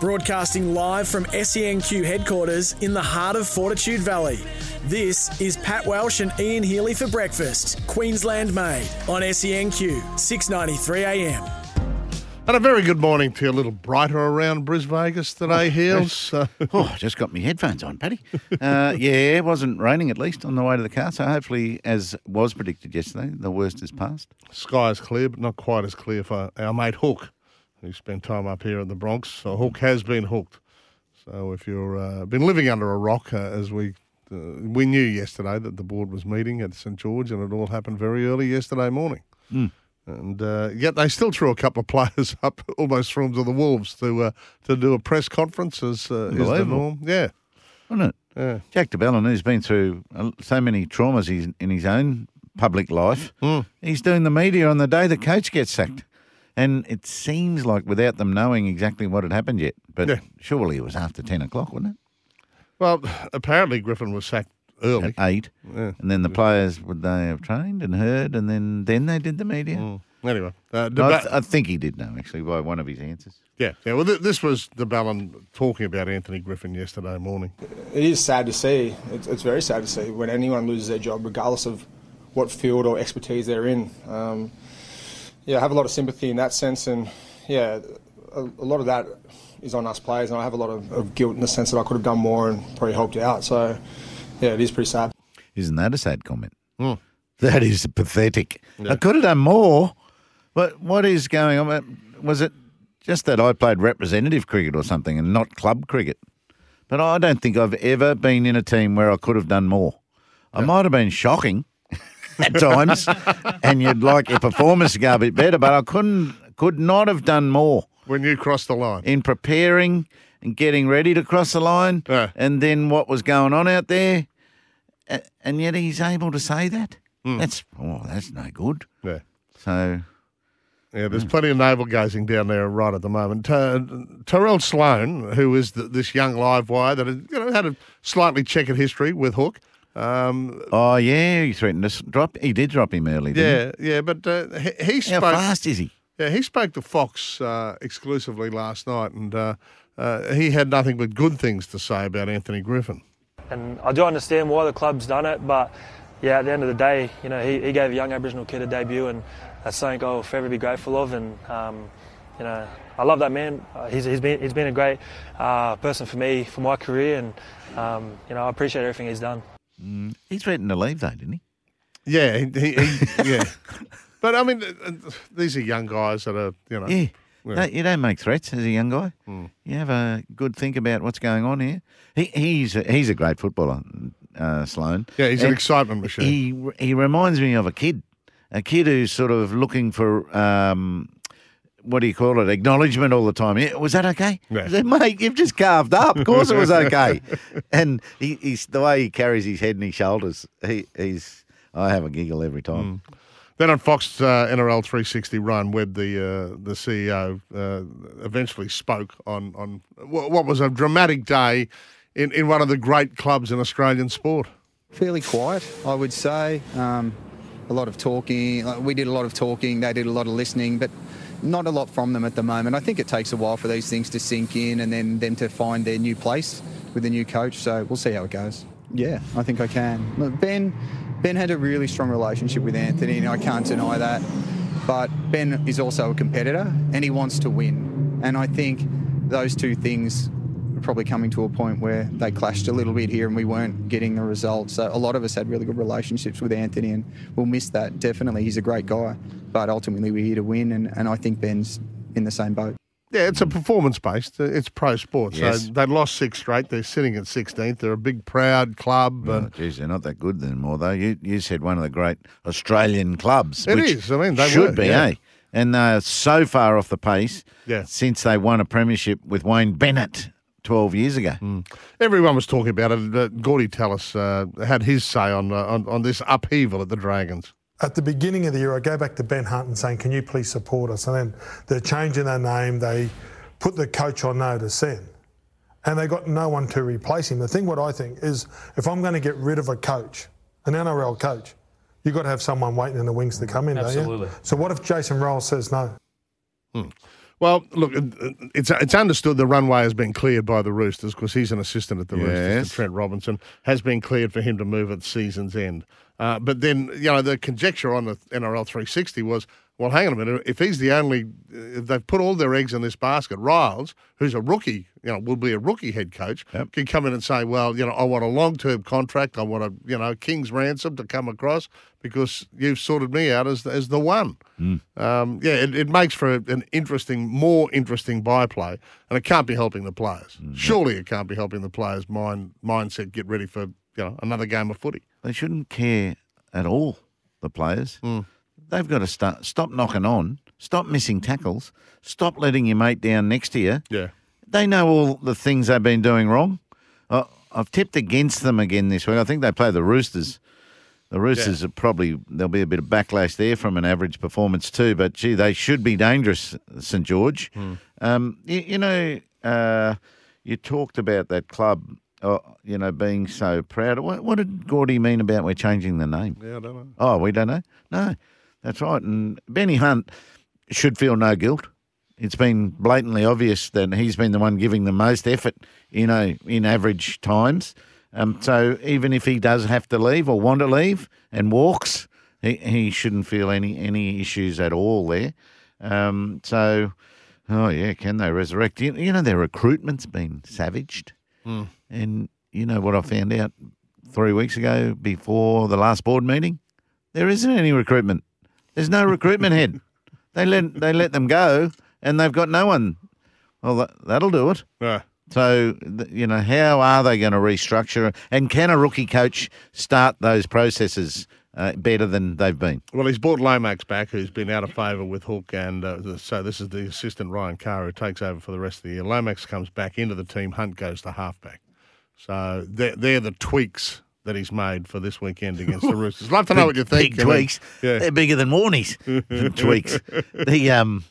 Broadcasting live from SENQ headquarters in the heart of Fortitude Valley. This is Pat Welsh and Ian Healy for breakfast, Queensland made, on SENQ, 693 AM. And a very good morning to you. A little brighter around Bris Vegas today, Heals. Uh, Oh, I just got my headphones on, Paddy. Uh, yeah, it wasn't raining at least on the way to the car. So hopefully, as was predicted yesterday, the worst is past. sky is clear, but not quite as clear for our mate Hook, who spent time up here in the Bronx. So Hook has been hooked. So if you've uh, been living under a rock, uh, as we uh, we knew yesterday that the board was meeting at St George, and it all happened very early yesterday morning. And uh, yet they still threw a couple of players up, almost them to the wolves to uh, to do a press conference as uh, is the norm. Yeah, Wasn't it? yeah. Jack de Belin, who's been through uh, so many traumas in his own public life, he's doing the media on the day the coach gets sacked. And it seems like without them knowing exactly what had happened yet, but Yeah. surely it was after 10 o'clock, wasn't it? Well, apparently Griffin was sacked early. At 8. Yeah. And then the players, would they have trained and heard, and then, then they did the media? Mm. Anyway, uh, No, I, th- I think he did know, actually, by one of his answers. yeah, yeah. Well, th- this was de Belin talking about Anthony Griffin yesterday morning. It is sad to see. It's, it's very sad to see when anyone loses their job, regardless of what field or expertise they're in. Um, yeah, I have a lot of sympathy in that sense, and yeah, a, a lot of that is on us players, and I have a lot of, of guilt in the sense that I could have done more and probably helped out. So, yeah, it is pretty sad. Isn't that a sad comment? Hmm. That is pathetic. I could have done more. But what is going on? Was it just that I played representative cricket or something and not club cricket? But I don't think I've ever been in a team where I could have done more. I might have been shocking at times, and you'd like your performance to go a bit better, but I couldn't, could not have done more When you crossed the line, in preparing and getting ready to cross the line, Yeah. and then what was going on out there, and yet he's able to say that. Hmm. That's oh, that's no good. yeah. So Yeah, there's plenty of navel gazing down there right at the moment. Ter- Tyrell Sloan, who is the, this young live wire that had, you know had a slightly checkered history with Hook. Um, oh yeah, he threatened to drop. He did drop him early. Didn't yeah, yeah, but uh, he, he he? How spoke. fast is he? Yeah, he spoke to Fox uh, exclusively last night, and uh, uh, he had nothing but good things to say about Anthony Griffin. and I do understand why the club's done it, but yeah, at the end of the day, you know, he, he gave a young Aboriginal kid a debut, and that's something I'll forever be grateful of. And um, you know, I love that man. Uh, he's, he's been he's been a great uh, person for me for my career, and um, you know, I appreciate everything he's done. He threatened to leave though, didn't he? Yeah, he, he, he yeah. But I mean, these are young guys that are you know. Yeah. Yeah. No, you don't make threats as a young guy. You have a good think about what's going on here. He, he's a, he's a great footballer, uh, Sloan. Yeah, he's an excitement machine. He he reminds me of a kid, a kid who's sort of looking for um, what do you call it? Acknowledgement all the time. Yeah, was that okay? Yeah. I said, mate, you've just carved up. Of course it was okay. and he, he's the way he carries his head and his shoulders. He, he's I have a giggle every time. Then on Fox uh, NRL 360, Ryan Webb, the uh, the CEO, uh, eventually spoke on on what, what was a dramatic day in, in one of the great clubs in Australian sport. fairly quiet, I would say. Um, a lot of talking. We did a lot of talking. They did a lot of listening, but not a lot from them at the moment. I think it takes a while for these things to sink in and then them to find their new place with a new coach. So we'll see how it goes. Yeah, I think I can. Look, Ben, Ben had a really strong relationship with Anthony, and I can't deny that. But Ben is also a competitor, and he wants to win. And I think those two things are probably coming to a point where they clashed a little bit here and we weren't getting the results. So a lot of us had really good relationships with Anthony and we'll miss that. Definitely, he's a great guy. But ultimately, we're here to win, and, and I think Ben's in the same boat. Yeah, it's a performance based. It's pro sport. Yes. So they lost six straight. They're sitting at 16th. They're a big, proud club. Oh, And geez, they're not that good anymore, though. You you said one of the great Australian clubs. It which is. I mean, they should were, be, yeah. eh? and they're so far off the pace Yeah. since they won a premiership with Wayne Bennett 12 years ago. Everyone was talking about it. Uh, Gordy Tallis uh, had his say on, uh, on on this upheaval at the Dragons. At the beginning of the year, I go back to Ben Hunt and saying, "Can you please support us?" And then they're changing their name. They put the coach on notice then, and they got no one to replace him. The thing, what I think is, if I'm going to get rid of a coach, an NRL coach, you've got to have someone waiting in the wings to come in. don't you? Absolutely. So what if Jason Ryles says no? Well, look, it's it's understood the runway has been cleared by the Roosters because he's an assistant at the Roosters. Yes. and Trent Robinson has been cleared for him to move at season's end. Uh, but then, you know, the conjecture on the NRL 360 was, well, hang on a minute. If he's the only, if they've put all their eggs in this basket, Ryles, who's a rookie, you know, will be a rookie head coach, can come in and say, well, you know, I want a long term contract. I want a, you know, king's ransom to come across because you've sorted me out as as the one. Hmm. Um, yeah, it, it makes for an interesting, more interesting byplay, and it can't be helping the players. Hmm, Surely it can't be helping the players' mind mindset get ready for you know another game of footy. They shouldn't care at all, the players. Hmm. They've got to start, stop knocking on, stop missing tackles, stop letting your mate down next to you. Yeah, They know all the things they've been doing wrong. Uh, I've tipped against them again this week. I think they play the Roosters. The Roosters are probably there'll be a bit of backlash there from an average performance too. But gee, they should be dangerous, St George. Um, you, you know, uh, you talked about that club, uh, you know, being so proud. What, what did Gordy mean about we're changing the name? yeah, I don't know. Oh, we don't know. No, that's right. And Benny Hunt should feel no guilt. It's been blatantly obvious that he's been the one giving the most effort, you know, in average times. Um, so even if he does have to leave or want to leave and walks, he, he shouldn't feel any any issues at all there. Um, so, oh yeah, can they resurrect? You, you know, their recruitment's been savaged, and you know what I found out three weeks ago before the last board meeting. There isn't any recruitment. There's no recruitment head. They let they let them go, and they've got no one. Well, that, that'll do it. Yeah. So you know, how are they going to restructure? And can a rookie coach start those processes uh, better than they've been? Well, he's brought Lomax back, who's been out of favour with Hook, and uh, the- so this is the assistant Ryan Carr who takes over for the rest of the year. Lomax comes back into the team. Hunt goes to halfback. So they're, they're the tweaks that he's made for this weekend against the Roosters. Love to know what you think. Big tweaks. yeah. They're bigger than Warnies. tweaks. The um,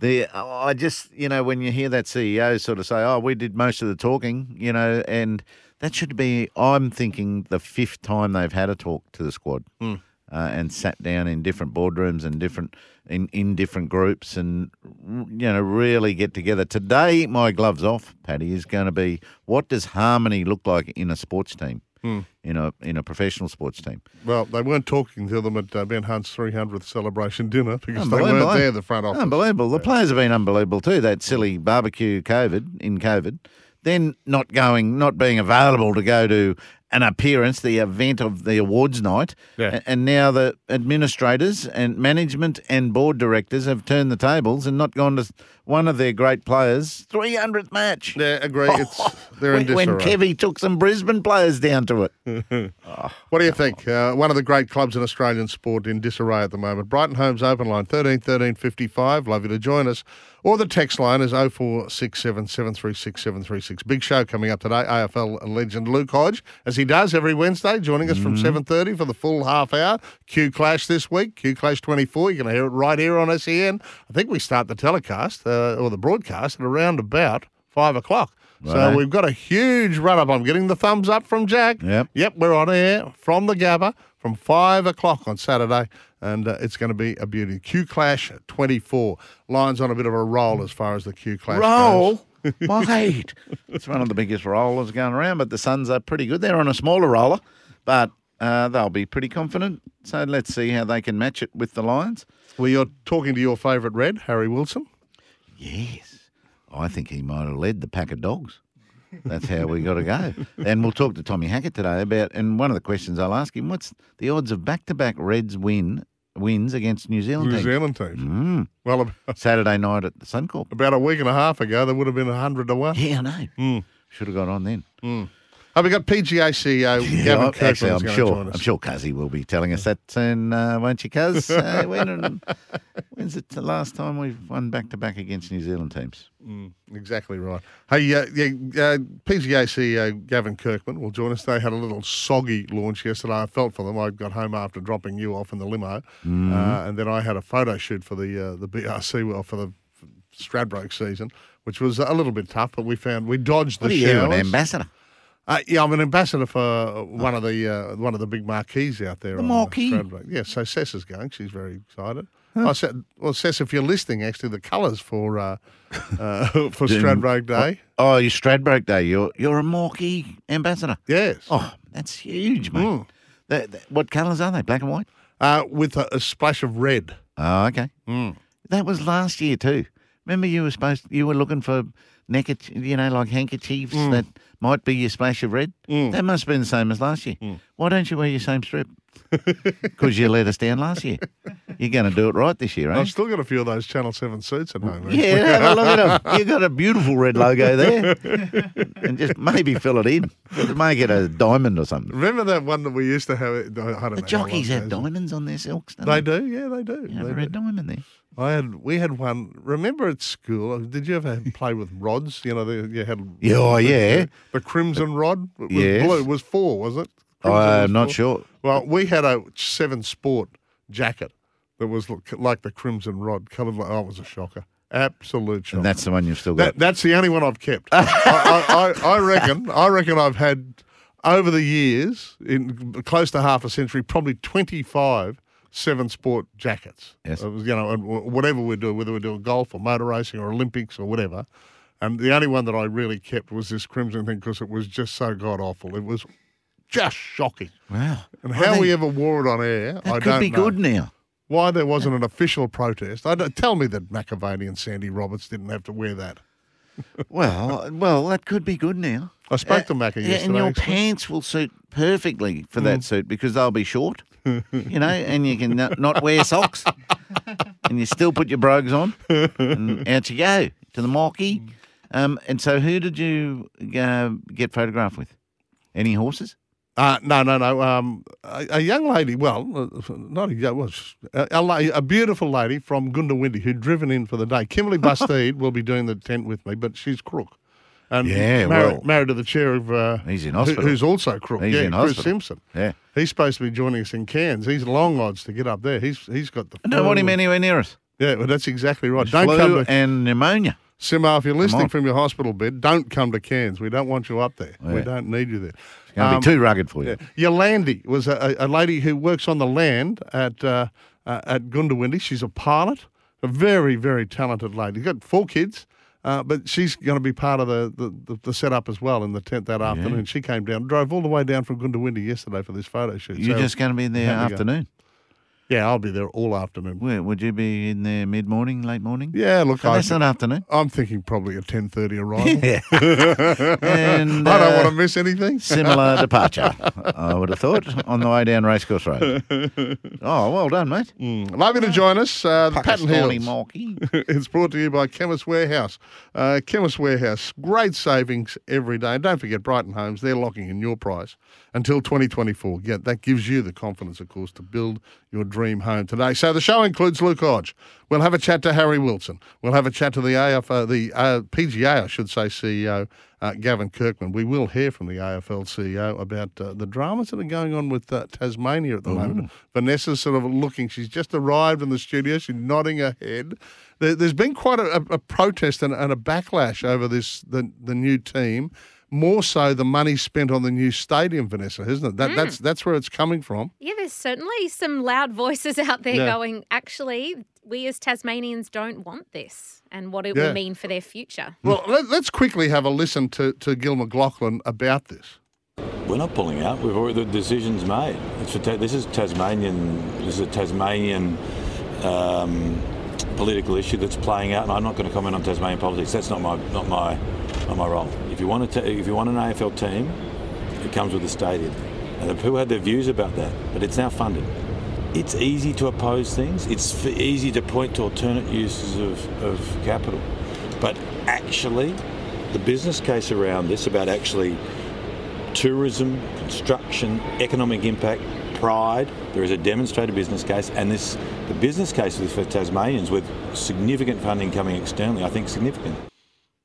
the I just you know when you hear that CEO sort of say, "Oh, we did most of the talking," you know, and that should be. I'm thinking the fifth time they've had a talk to the squad. Hmm. Uh, and sat down in different boardrooms and different in, in different groups and you know really get together. Today, my gloves off, Paddy, is going to be what does harmony look like in a sports team, Hmm. in a in a professional sports team. Well, they weren't talking to them at uh, Ben Hunt's 300th celebration dinner because they weren't there, the front office. Unbelievable. The players have been unbelievable too. That silly barbecue COVID in COVID, then not going, not being available to go to an appearance, the event of the awards night, Yeah. And now the administrators and management and board directors have turned the tables and not gone to one of their great players' 300th match. Yeah, agree. It's they're in when, when. Kevy took some Brisbane players down to it. What do you think? Uh, one of the great clubs in Australian sport in disarray at the moment. Brighton Homes Open Line, 13 13 55. Love you to join us. Or the text line is 0467 736 736. Big show coming up today. AFL legend Luke Hodge, as he does every Wednesday, joining us from 7.30 for the full half hour. Q Clash this week, Q Clash 24. You're going to hear it right here on SEN. I think we start the telecast, uh, or the broadcast, at around about 5 o'clock. So we've got a huge run up. I'm getting the thumbs up from Jack. Yep. Yep, we're on air from the Gabba from five o'clock on Saturday, and uh, it's going to be a beauty. Q Clash 24. Lions on a bit of a roll as far as the Q Clash Roll, goes. mate. it's one of the biggest rollers going around, but the Suns are pretty good. They're on a smaller roller, but uh, they'll be pretty confident. So let's see how they can match it with the Lions. Well, you're talking to your favourite Red, Harry Wilson. Yes, I think he might have led the pack of dogs. That's how we got to go. And we'll talk to Tommy Hackett today about. And one of the questions I'll ask him: What's the odds of back-to-back Reds win wins against New Zealand New teams? Zealand teams. Mm. Well, ab- Saturday night at the Suncorp. about a week and a half ago, there would have been 100 to 1. Yeah, I know. Mm. Should have got on then. Oh, we got PGA CEO Gavin Yeah, Kirkman. actually, I'm sure. join us. I'm sure Cuzzy will be telling us that soon, uh, won't you, Cuz? Uh, when, when's it the last time we've won back to back against New Zealand teams? Exactly right. Hey, uh, yeah, uh, PGA CEO Gavin Kirkman will join us. They had a little soggy launch yesterday. I felt for them. I got home after dropping you off in the limo, Mm-hmm. uh, and then I had a photo shoot for the uh, the BRC well for the Stradbroke season, which was a little bit tough. But we found we dodged the What are you, an ambassador? Uh, yeah, I'm an ambassador for one of the uh, one of the big marquees out there. The on, marquee? Stradbroke. Yeah, so Sess is going. She's very excited. I said, well, Sess, if you're listening, actually, the colours for uh, uh, for Stradbroke Day. Oh, you Stradbroke Day. You're you're a Morkie ambassador. Yes. Oh, that's huge, mate. Mm. That- that- what colours are they? Black and white? Uh, with a, a splash of red. Oh, okay. Mm. That was last year too. Remember, you were supposed you were looking for neck, you know, like handkerchiefs Mm. that might be your splash of red. That must have been the same as last year. Mm. Why don't you wear your same strip? Because you let us down last year. You're going to do it right this year, eh? I've still got a few of those Channel 7 suits at home. eh? Yeah, have a look at them. You've got a beautiful red logo there, and just maybe fill it in. Make it a diamond or something. Remember that one that we used to have? I don't. The how jockeys have diamonds on their silks. Don't They they? do, yeah, they do. You have a red do. diamond there. I had, we had one. Remember at school? Did you ever play with rods? You know, the, you had. Yeah, oh, yeah. The crimson uh, rod. It was Yes. blue. It was four, was it? Crimson I'm not four? sure. Well, we had a seven sport jacket that was look- like the crimson rod, coloured like. Oh, it was a shocker. Absolute shocker. And that's the one you've still got. That, that's the only one I've kept. I, I, I, I reckon. I reckon I've had over the years, in close to half a century, probably twenty-five seven sport jackets. Yes. It was, you know, whatever we're doing, whether we're doing golf or motor racing or Olympics or whatever. And the only one that I really kept was this crimson thing because it was just so god awful. It was just shocking. wow. And Well, how they- we ever wore it on air, I could don't be know. good now. Why there wasn't an official protest? I don't, tell me that McAvaney and Sandy Roberts didn't have to wear that. Well, well, that could be good now. I spoke to yeah, yesterday. and your actually. pants will suit perfectly for Mm. that suit because they'll be short, you know, and you can not, not wear socks, and you still put your brogues on, and out you go to the marquee. Um, and so, who did you uh, get photographed with? Any horses? Uh, no, no, no. Um, a, a young lady, well, uh, not a young, well, sh- a, a, la- a beautiful lady from Goondiwindi who'd driven in for the day. Kimberly Bustede will be doing the tent with me, but she's crook. And Yeah, married, well. married to the chair of. Uh, He's in who- who's also crook. He's yeah, in Chris hospital. Simpson. Yeah. He's supposed to be joining us in Cairns. He's long odds to get up there. He's he's got the. I don't want him anywhere near us. Yeah, well, that's exactly right. Don't Flu come to and pneumonia. Simo. If you're listening from your hospital bed, don't come to Cairns. We don't want you up there. We don't need you there. It's going to Um, be too rugged for you. yeah. Yolandi was a, a lady who works on the land at uh, uh, at Goondiwindi. She's a pilot, a very very talented lady. Got four kids, uh, but she's going to be part of the, the, the, the setup as well in the tent that afternoon. She came down, drove all the way down from Goondiwindi yesterday for this photo shoot. You're So- just going to be in there had to go. Yeah, I'll be there all afternoon. Where would you be in there mid morning, late morning? Yeah, look, Oh, I, that's not afternoon. I'm thinking probably a ten thirty arrival. and I don't uh, want to miss anything. similar departure. I would have thought on the way down Racecourse Road. Oh, well done, mate. Love you to join us. Uh, the Patent it's brought to you by Chemist Warehouse. Uh, Chemist Warehouse, great savings every day. And don't forget Brighton Homes, they're locking in your price until 2024. Yeah, that gives you the confidence, of course, to build your dream home today. So the show includes Luke Hodge. We'll have a chat to Harry Wilson. We'll have a chat to the AF, uh, the uh, PGA, I should say, CEO uh, Gavin Kirkman. We will hear from the AFL CEO about uh, the dramas that are going on with uh, Tasmania at the moment. Vanessa's sort of looking, she's just arrived in the studio, she's nodding her head. There, there's been quite a, a, a protest and, and a backlash over this, the, the new team. More so the money spent on the new stadium, Vanessa, isn't it? That, That's that's where it's coming from. Yeah, there's certainly some loud voices out there Yeah. going, actually, we as Tasmanians don't want this and what it Yeah. will mean for their future. Well, let, let's quickly have a listen to, to Gill McLachlan about this. We're not pulling out. We've already the decision's made. It's for ta- this is Tasmanian. This is a Tasmanian um, political issue that's playing out, and I'm not going to comment on Tasmanian politics. That's not my not my not my role. If you want to, if you want an AFL team, it comes with a stadium. And the people had their views about that, but it's now funded. It's easy to oppose things. It's easy to point to alternate uses of, of capital, but actually, the business case around this about actually tourism, construction, economic impact, pride. There is a demonstrated business case, and this the business case for Tasmanians with significant funding coming externally. I think significant.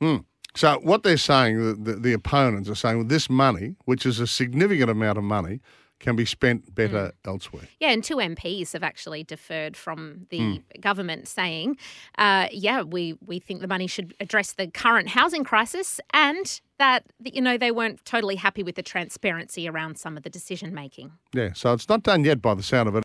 Hmm. So what they're saying, the, the, the opponents are saying, well, this money, which is a significant amount of money, can be spent better elsewhere. Yeah, and two MPs have actually deferred from the Mm. government, saying, uh, "Yeah, we we think the money should address the current housing crisis, and that you know they weren't totally happy with the transparency around some of the decision making." Yeah, so it's not done yet by the sound of it.